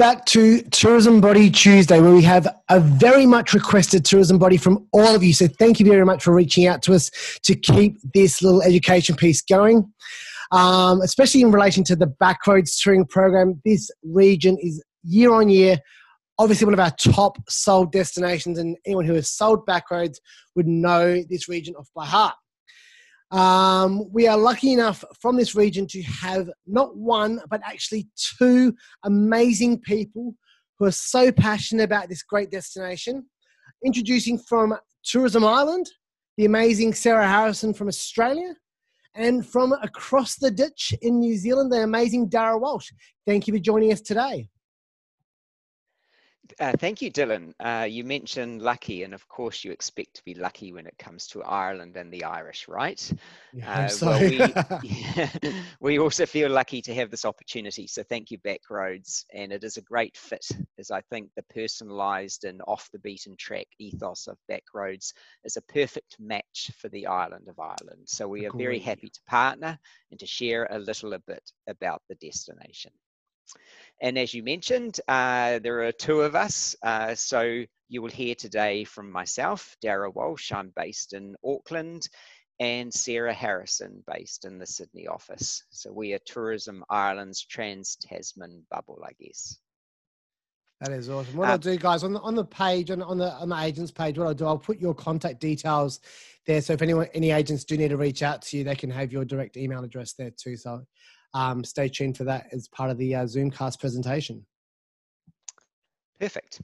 Back to Tourism Body Tuesday, where we have a very much requested tourism body from all of you. So, thank you very much for reaching out to us to keep this little education piece going, um, especially in relation to the Backroads Touring Program. This region is year on year, obviously, one of our top sold destinations, and anyone who has sold Backroads would know this region off by heart. Um, we are lucky enough from this region to have not one, but actually two amazing people who are so passionate about this great destination. Introducing from Tourism Ireland, the amazing Sarah Harrison from Australia, and from across the ditch in New Zealand, the amazing Dara Walsh. Thank you for joining us today. Uh, thank you, Dylan. Uh, you mentioned lucky, and of course, you expect to be lucky when it comes to Ireland and the Irish, right? Yeah, uh, well, we, yeah, we also feel lucky to have this opportunity. So, thank you, Backroads. And it is a great fit, as I think the personalised and off the beaten track ethos of Backroads is a perfect match for the island of Ireland. So, we are very happy to partner and to share a little a bit about the destination. And as you mentioned, uh, there are two of us. Uh, so you will hear today from myself, Dara Walsh. I'm based in Auckland, and Sarah Harrison, based in the Sydney office. So we are Tourism Ireland's Trans Tasman bubble, I guess. That is awesome. What uh, I'll do, guys, on the on the page on, on the on the agents page, what I'll do, I'll put your contact details there. So if anyone any agents do need to reach out to you, they can have your direct email address there too. So um, stay tuned for that as part of the uh, Zoomcast presentation. Perfect.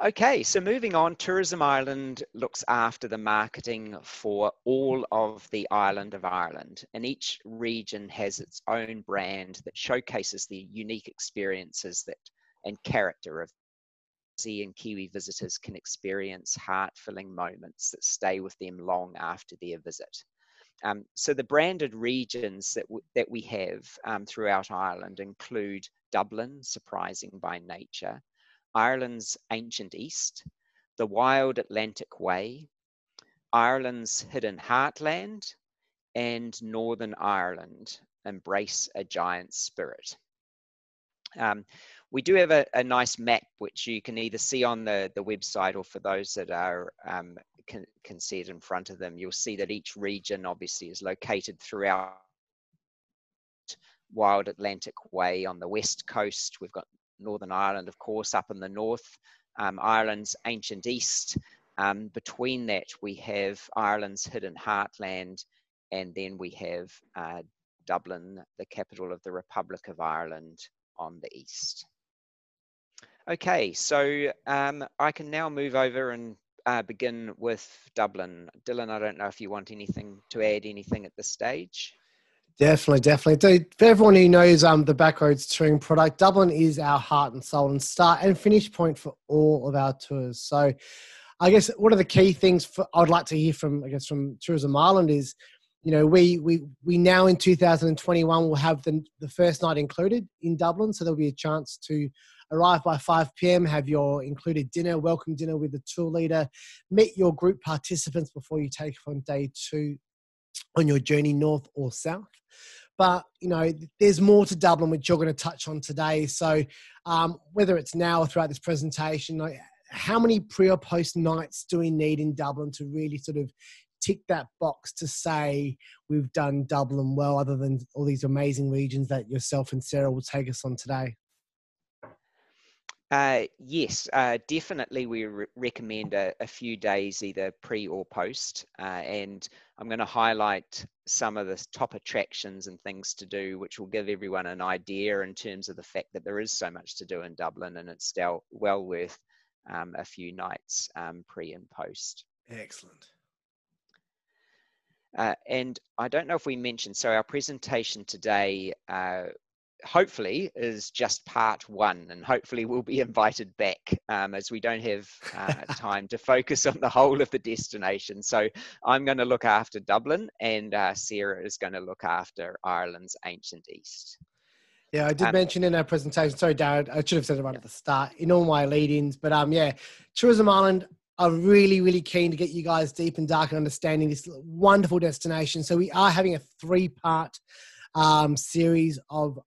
Okay, so moving on, Tourism Ireland looks after the marketing for all of the island of Ireland, and each region has its own brand that showcases the unique experiences that and character of Aussie and Kiwi visitors can experience heart-filling moments that stay with them long after their visit. Um, so the branded regions that, that we have um, throughout Ireland include Dublin, surprising by nature, Ireland's ancient east, the wild Atlantic Way, Ireland's hidden heartland, and Northern Ireland embrace a giant spirit. Um, we do have a, a, nice map which you can either see on the, the website or for those that are um, can, can see it in front of them, you'll see that each region obviously is located throughout Wild Atlantic Way on the west coast. We've got Northern Ireland, of course, up in the north, um, Ireland's ancient east. Um, between that, we have Ireland's hidden heartland, and then we have uh, Dublin, the capital of the Republic of Ireland, on the east. Okay, so um, I can now move over and uh, begin with Dublin. Dylan, I don't know if you want anything to add anything at this stage. Definitely, definitely. For everyone who knows um, the Backroads touring product, Dublin is our heart and soul and start and finish point for all of our tours. So, I guess one of the key things for, I'd like to hear from, I guess, from Tourism Ireland is, you know, we we we now in 2021 will have the the first night included in Dublin, so there'll be a chance to Arrive by 5 p.m., have your included dinner, welcome dinner with the tour leader, meet your group participants before you take off on day two on your journey north or south. But you know, there's more to Dublin, which you're going to touch on today. So, um, whether it's now or throughout this presentation, like, how many pre or post nights do we need in Dublin to really sort of tick that box to say we've done Dublin well, other than all these amazing regions that yourself and Sarah will take us on today? Uh, yes, uh, definitely. We re- recommend a, a, few days, either pre or post. Uh, and I'm going to highlight some of the top attractions and things to do, which will give everyone an idea in terms of the fact that there is so much to do in Dublin and it's still well worth um, a few nights um, pre and post. Excellent. Uh, and I don't know if we mentioned, so our presentation today uh, hopefully is just part one and hopefully we'll be invited back um, as we don't have uh, time to focus on the whole of the destination so i'm going to look after dublin and uh, sarah is going to look after ireland's ancient east yeah, I did um, mention in our presentation. Sorry, Darren, I should have said it right yeah. at the start in all my lead-ins. But um, yeah, Tourism Ireland are really, really keen to get you guys deep and dark and understanding this wonderful destination. So we are having a three-part um, series of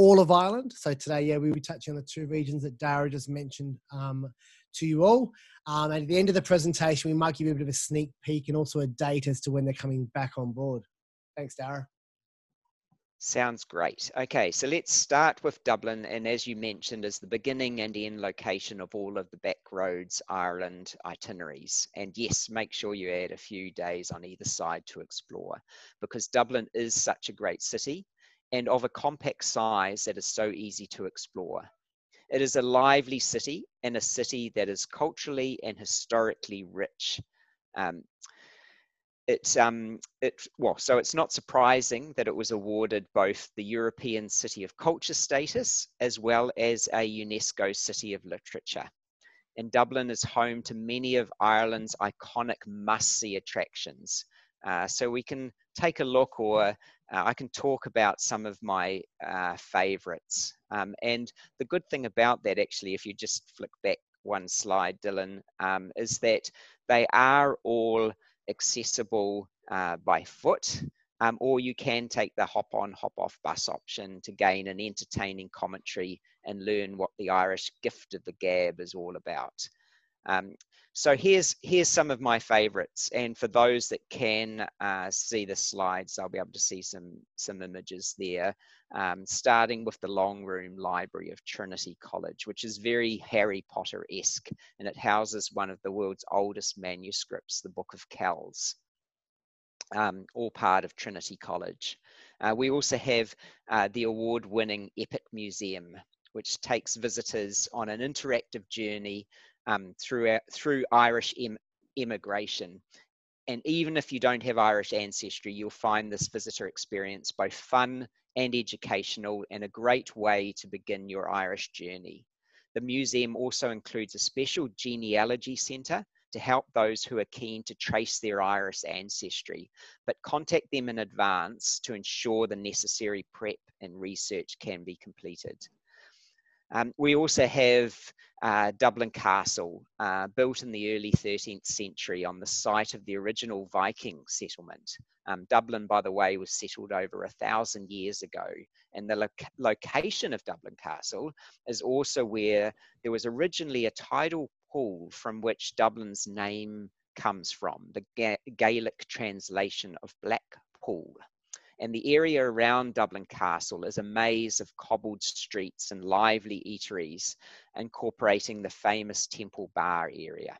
all of Ireland. So today, yeah, we'll be touching on the two regions that Dara just mentioned um, to you all. Um, and at the end of the presentation, we might give you a bit of a sneak peek and also a date as to when they're coming back on board. Thanks, Dara. Sounds great. Okay, so let's start with Dublin, and as you mentioned, is the beginning and end location of all of the Backroads Ireland itineraries. And yes, make sure you add a few days on either side to explore, because Dublin is such a great city and of a compact size that is so easy to explore. It is a lively city and a city that is culturally and historically rich. Um, it, um, it, well, so it's not surprising that it was awarded both the European City of Culture status as well as a UNESCO City of Literature. And Dublin is home to many of Ireland's iconic must-see attractions. Uh, so we can take a look or uh, I can talk about some of my uh, favorites. Um, and the good thing about that, actually, if you just flick back one slide, Dylan, um, is that they are all accessible uh, by foot, um, or you can take the hop on, hop off bus option to gain an entertaining commentary and learn what the Irish gift of the gab is all about. Um, so here's here's some of my favorites, and for those that can uh, see the slides, I'll be able to see some some images there. Um, starting with the long room library of Trinity College, which is very Harry Potter-esque, and it houses one of the world's oldest manuscripts, the Book of Kells. Um, all part of Trinity College. Uh, we also have uh, the award-winning Epic Museum, which takes visitors on an interactive journey um, through, through Irish Im immigration. And even if you don't have Irish ancestry, you'll find this visitor experience both fun and educational and a great way to begin your Irish journey. The museum also includes a special genealogy centre to help those who are keen to trace their Irish ancestry, but contact them in advance to ensure the necessary prep and research can be completed. Um, we also have uh, Dublin Castle, uh, built in the early 13th century on the site of the original Viking settlement. Um, Dublin, by the way, was settled over a thousand years ago, and the lo location of Dublin Castle is also where there was originally a tidal pool from which Dublin's name comes from, the Ga Gaelic translation of Black Pool and the area around Dublin Castle is a maze of cobbled streets and lively eateries, incorporating the famous Temple Bar area.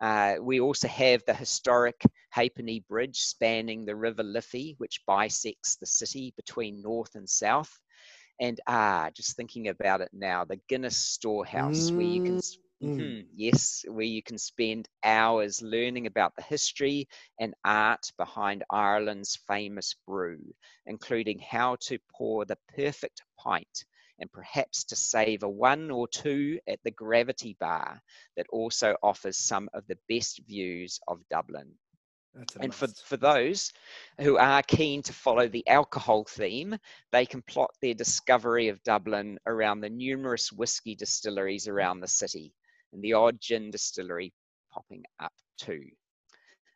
Uh, we also have the historic Halfpenny Bridge spanning the River Liffey, which bisects the city between north and south. And ah, just thinking about it now, the Guinness Storehouse, mm. where you can mm. Mm. Yes, where you can spend hours learning about the history and art behind Ireland's famous brew, including how to pour the perfect pint and perhaps to save a one or two at the Gravity Bar that also offers some of the best views of Dublin. And for, for those who are keen to follow the alcohol theme, they can plot their discovery of Dublin around the numerous whisky distilleries around the city and the odd gin distillery popping up too.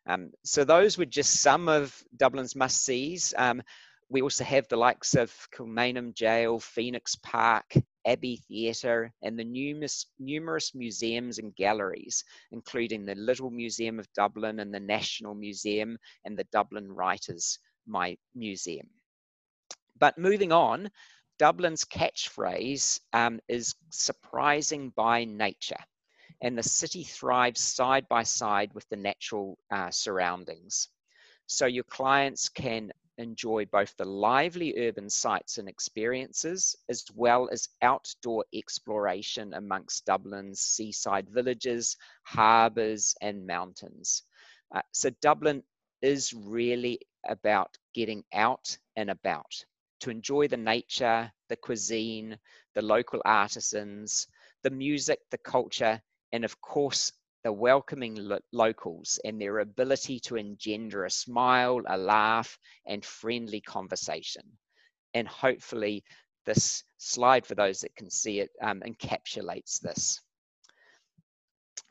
Um, so those were just some of Dublin's must-sees. Um, we also have the likes of Kilmainham Jail, Phoenix Park, Abbey Theatre, and the numerous, numerous museums and galleries, including the Little Museum of Dublin and the National Museum and the Dublin Writers' My Museum. But moving on, Dublin's catchphrase um, is surprising by nature and the city thrives side by side with the natural uh, surroundings. So your clients can enjoy both the lively urban sites and experiences, as well as outdoor exploration amongst Dublin's seaside villages, harbours, and mountains. Uh, so Dublin is really about getting out and about to enjoy the nature, the cuisine, the local artisans, the music, the culture, and of course the welcoming lo- locals and their ability to engender a smile, a laugh, and friendly conversation. And hopefully, this slide, for those that can see it, um, encapsulates this.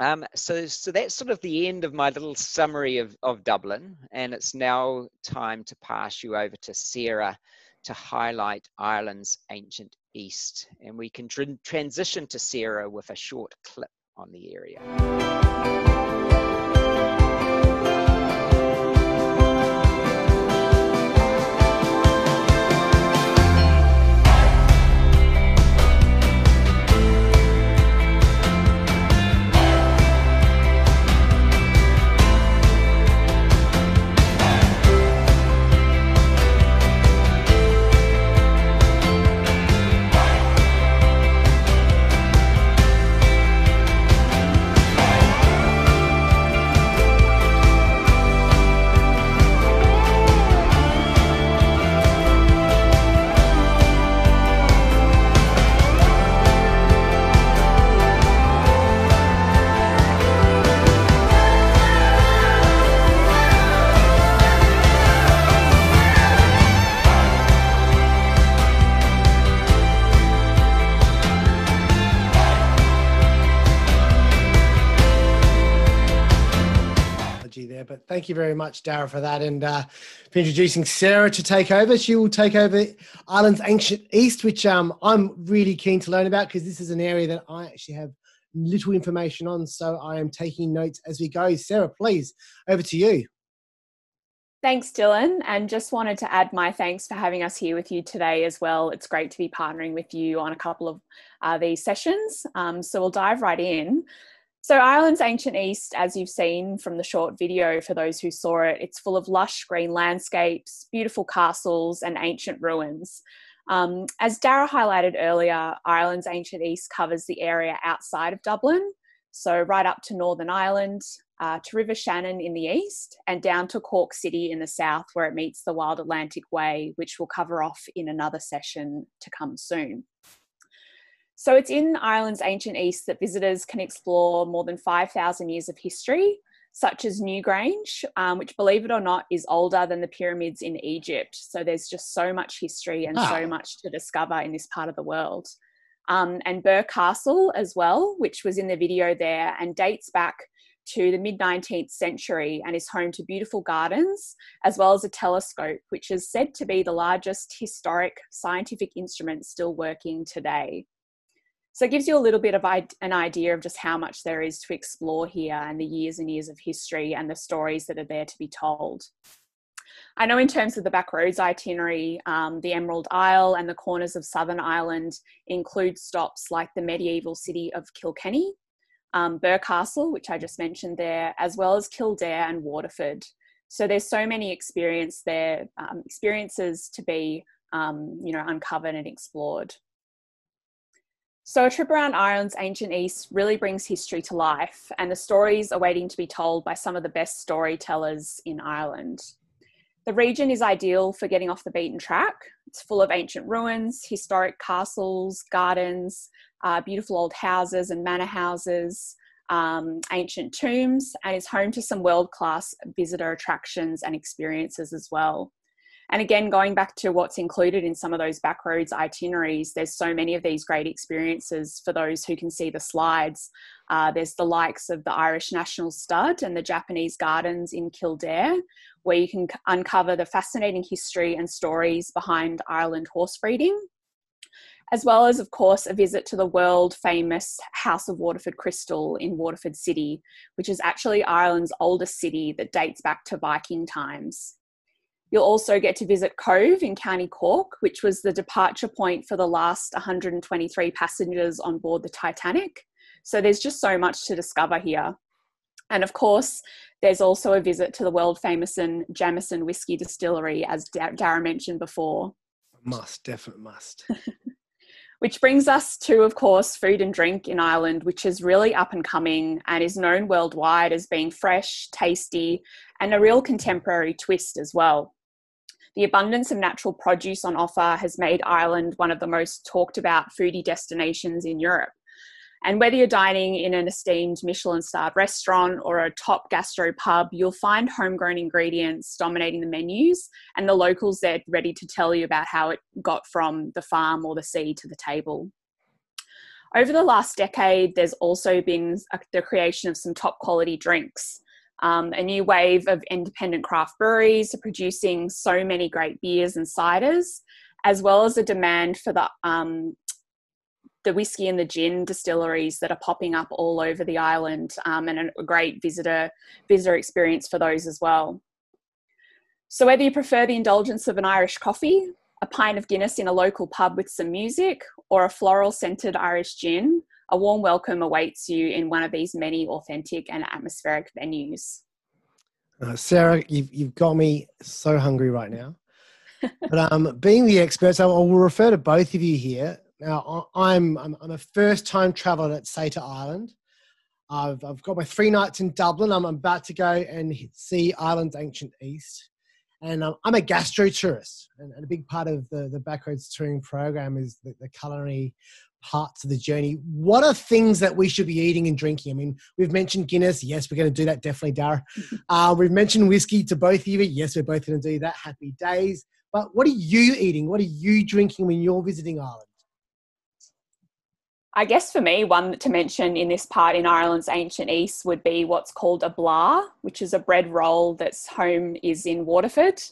Um, so, so that's sort of the end of my little summary of, of Dublin, and it's now time to pass you over to Sarah to highlight Ireland's ancient East. And we can tr transition to Sarah with a short clip on the area. Thank you very much, Dara, for that. And uh, for introducing Sarah to take over. She will take over Ireland's ancient East, which um, I'm really keen to learn about because this is an area that I actually have little information on. So I am taking notes as we go. Sarah, please, over to you. Thanks, Dylan. And just wanted to add my thanks for having us here with you today as well. It's great to be partnering with you on a couple of uh, these sessions. Um, so we'll dive right in. So, Ireland's ancient east, as you've seen from the short video for those who saw it, it's full of lush green landscapes, beautiful castles, and ancient ruins. Um, as Dara highlighted earlier, Ireland's ancient east covers the area outside of Dublin, so right up to Northern Ireland, uh, to River Shannon in the east, and down to Cork City in the south, where it meets the Wild Atlantic Way, which we'll cover off in another session to come soon. So it's in Ireland's ancient east that visitors can explore more than 5,000 years of history, such as Newgrange, um, which, believe it or not, is older than the pyramids in Egypt. So there's just so much history and so much to discover in this part of the world. Um, and Birr Castle as well, which was in the video there and dates back to the mid 19th century and is home to beautiful gardens as well as a telescope, which is said to be the largest historic scientific instrument still working today. So it gives you a little bit of an idea of just how much there is to explore here and the years and years of history and the stories that are there to be told. I know in terms of the backroads itinerary, um, the Emerald Isle and the corners of Southern Ireland include stops like the medieval city of Kilkenny, um, Birr Castle, which I just mentioned there, as well as Kildare and Waterford. So there's so many experience there, um, experiences to be, um, you know, uncovered and explored. So, a trip around Ireland's ancient East really brings history to life, and the stories are waiting to be told by some of the best storytellers in Ireland. The region is ideal for getting off the beaten track. It's full of ancient ruins, historic castles, gardens, uh, beautiful old houses and manor houses, um, ancient tombs, and is home to some world class visitor attractions and experiences as well. And again, going back to what's included in some of those backroads itineraries, there's so many of these great experiences for those who can see the slides. Uh, there's the likes of the Irish National Stud and the Japanese Gardens in Kildare, where you can uncover the fascinating history and stories behind Ireland horse breeding. As well as, of course, a visit to the world famous House of Waterford Crystal in Waterford City, which is actually Ireland's oldest city that dates back to Viking times. You'll also get to visit Cobh in County Cork, which was the departure point for the last 123 passengers on board the Titanic. So there's just so much to discover here. And of course, there's also a visit to the world famous Jameson Whiskey Distillery, as Dara mentioned before. Must, definitely must. which brings us to, of course, food and drink in Ireland, which is really up and coming and is known worldwide as being fresh, tasty, and a real contemporary twist as well. The abundance of natural produce on offer has made Ireland one of the most talked about foodie destinations in Europe. And whether you're dining in an esteemed Michelin starred restaurant or a top gastro pub, you'll find homegrown ingredients dominating the menus and the locals there ready to tell you about how it got from the farm or the sea to the table. Over the last decade, there's also been the creation of some top quality drinks. Um, a new wave of independent craft breweries are producing so many great beers and ciders. as well as a demand for the um, the whiskey and the gin distilleries that are popping up all over the island, um, and a great visitor visitor experience for those as well. So whether you prefer the indulgence of an Irish coffee, a pint of Guinness in a local pub with some music, or a floral scented Irish gin, a warm welcome awaits you in one of these many authentic and atmospheric venues. Uh, Sarah, you've, you've got me so hungry right now. but um, being the experts, I will refer to both of you here. Now, I'm, I'm, I'm a first time traveler at Sata Island. I've, I've got my three nights in Dublin. I'm about to go and see Ireland's ancient East. And um, I'm a gastro tourist. And, and, a big part of the, the Backroads touring program is the, the culinary parts of the journey. What are things that we should be eating and drinking? I mean, we've mentioned Guinness. Yes, we're going to do that definitely, Dara. Uh, we've mentioned whiskey to both of you. Yes, we're both going to do that. Happy days. But what are you eating? What are you drinking when you're visiting Ireland? I guess for me, one to mention in this part in Ireland's ancient east would be what's called a blaa, which is a bread roll that's home is in Waterford.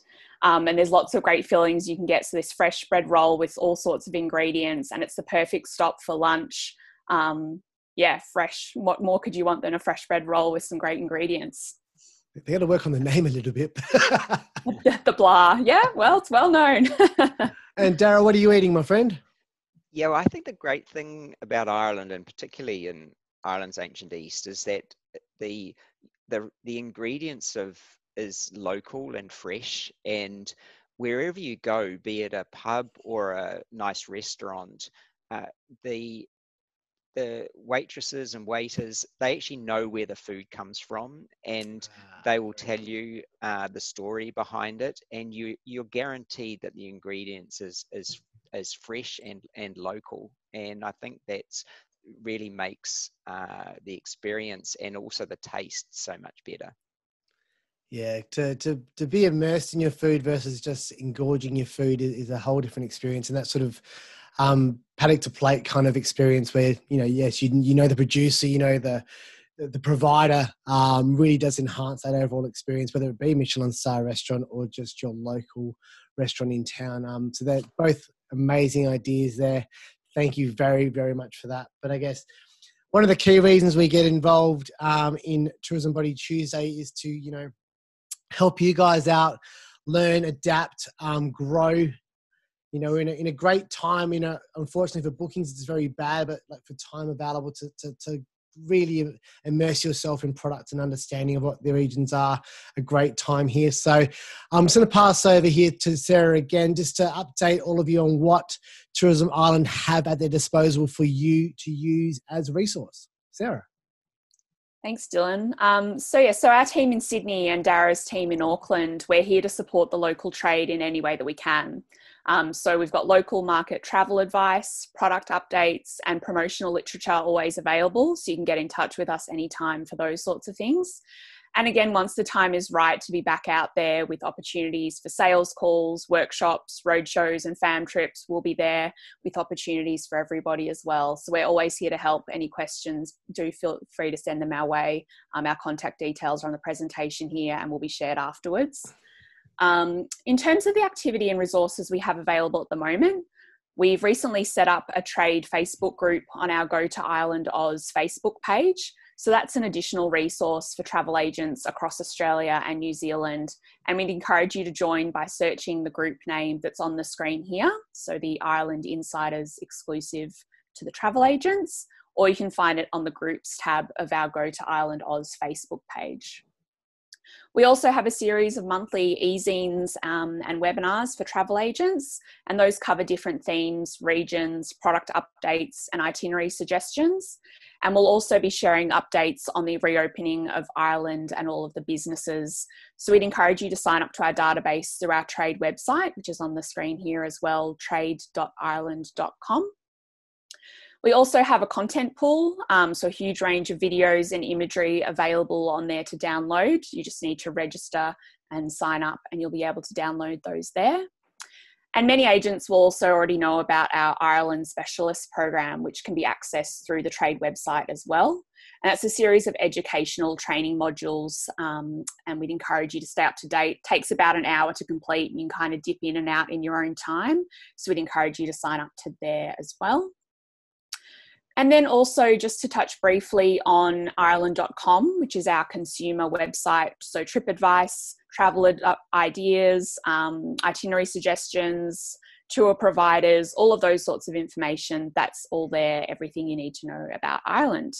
Um, and there's lots of great fillings you can get. So this fresh bread roll with all sorts of ingredients, and it's the perfect stop for lunch. Um, yeah, fresh. What more could you want than a fresh bread roll with some great ingredients? They got to work on the name a little bit. the blaa, yeah. Well, it's well known. and Dara, what are you eating, my friend? Yeah, well, I think the great thing about Ireland, and particularly in Ireland's ancient East, is that the the the ingredients of is local and fresh and wherever you go be it a pub or a nice restaurant uh, the the waitresses and waiters they actually know where the food comes from and ah, they will tell you uh, the story behind it and you you're guaranteed that the ingredients is is is fresh and and local and i think that's really makes uh, the experience and also the taste so much better yeah, to, to to be immersed in your food versus just engorging your food is, is a whole different experience, and that sort of um, paddock to plate kind of experience where you know, yes, you you know the producer, you know the the provider um, really does enhance that overall experience, whether it be Michelin star restaurant or just your local restaurant in town. Um, so they're both amazing ideas there. Thank you very very much for that. But I guess one of the key reasons we get involved um, in Tourism Body Tuesday is to you know help you guys out, learn, adapt, um, grow. You know, in a, in a great time, you know, unfortunately for bookings, it's very bad, but like for time available to, to, to really immerse yourself in products and understanding of what the regions are a great time here. So i'm just going to pass over here to sarah again just to update all of you on what tourism ireland have at their disposal for you to use as resource. Sarah Thanks, Dylan. Um, so, yeah, so our team in Sydney and Dara's team in Auckland, we're here to support the local trade in any way that we can. Um, so, we've got local market travel advice, product updates, and promotional literature always available. So, you can get in touch with us anytime for those sorts of things. And again, once the time is right to be back out there with opportunities for sales calls, workshops, roadshows, and fam trips, we'll be there with opportunities for everybody as well. So we're always here to help. Any questions, do feel free to send them our way. Um, our contact details are on the presentation here and will be shared afterwards. Um, in terms of the activity and resources we have available at the moment, we've recently set up a trade Facebook group on our Go to Ireland Oz Facebook page. So that's an additional resource for travel agents across Australia and New Zealand. And we'd encourage you to join by searching the group name that's on the screen here. So the Ireland Insiders exclusive to the travel agents, or you can find it on the groups tab of our Go to Ireland Oz Facebook page. We also have a series of monthly e-zines um, and webinars for travel agents, and those cover different themes, regions, product updates, and itinerary suggestions. And we'll also be sharing updates on the reopening of Ireland and all of the businesses. So we'd encourage you to sign up to our database through our trade website, which is on the screen here as well, trade.ireland.com. We also have a content pool, um, so a huge range of videos and imagery available on there to download. You just need to register and sign up, and you'll be able to download those there. And many agents will also already know about our Ireland Specialist program, which can be accessed through the trade website as well. And that's a series of educational training modules, um, and we'd encourage you to stay up to date. It takes about an hour to complete, and you can kind of dip in and out in your own time. So we'd encourage you to sign up to there as well. And then also just to touch briefly on Ireland.com, which is our consumer website. So trip advice, travel ideas, um, itinerary suggestions, tour providers, all of those sorts of information. That's all there, everything you need to know about Ireland.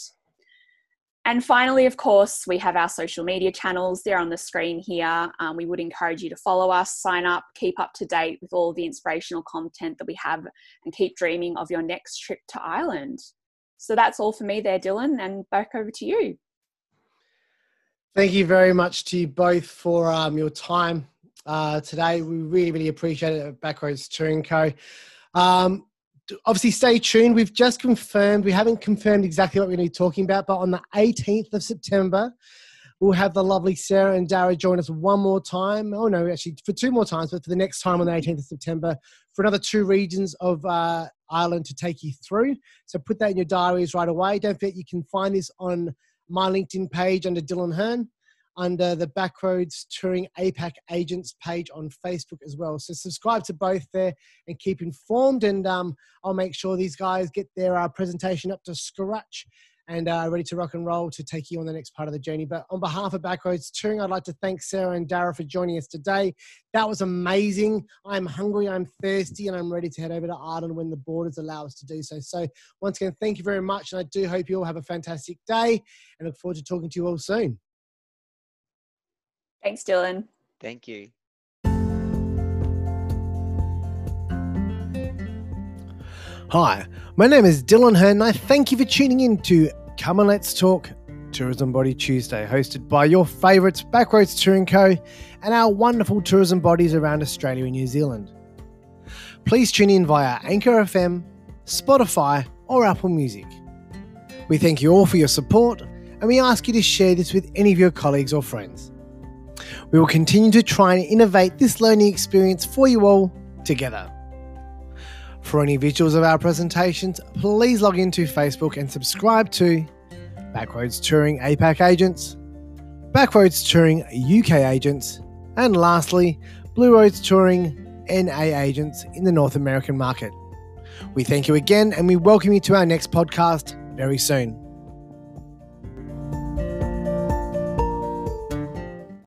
And finally, of course, we have our social media channels. They're on the screen here. Um, we would encourage you to follow us, sign up, keep up to date with all the inspirational content that we have, and keep dreaming of your next trip to Ireland. So that's all for me there, Dylan, and back over to you. Thank you very much to you both for um, your time uh, today. We really, really appreciate it at Backroads Touring Co. Um, obviously, stay tuned. We've just confirmed, we haven't confirmed exactly what we're going to be talking about, but on the 18th of September, we'll have the lovely Sarah and Dara join us one more time. Oh, no, actually, for two more times, but for the next time on the 18th of September for another two regions of uh, Ireland to take you through. So put that in your diaries right away. Don't forget, you can find this on my LinkedIn page under Dylan Hearn, under the Backroads Touring APAC Agents page on Facebook as well. So subscribe to both there and keep informed. And um, I'll make sure these guys get their uh, presentation up to scratch and uh, ready to rock and roll to take you on the next part of the journey. But on behalf of Backroads Touring, I'd like to thank Sarah and Dara for joining us today. That was amazing. I'm hungry, I'm thirsty, and I'm ready to head over to Ireland when the borders allow us to do so. So, once again, thank you very much. And I do hope you all have a fantastic day and look forward to talking to you all soon. Thanks, Dylan. Thank you. Hi, my name is Dylan Hearn, and I thank you for tuning in to Come on Let's Talk Tourism Body Tuesday, hosted by your favourites, Backroads Touring Co. and our wonderful tourism bodies around Australia and New Zealand. Please tune in via Anchor FM, Spotify, or Apple Music. We thank you all for your support, and we ask you to share this with any of your colleagues or friends. We will continue to try and innovate this learning experience for you all together. For any visuals of our presentations, please log into Facebook and subscribe to Backroads Touring APAC Agents, Backroads Touring UK Agents, and lastly, Blue Roads Touring NA Agents in the North American market. We thank you again and we welcome you to our next podcast very soon.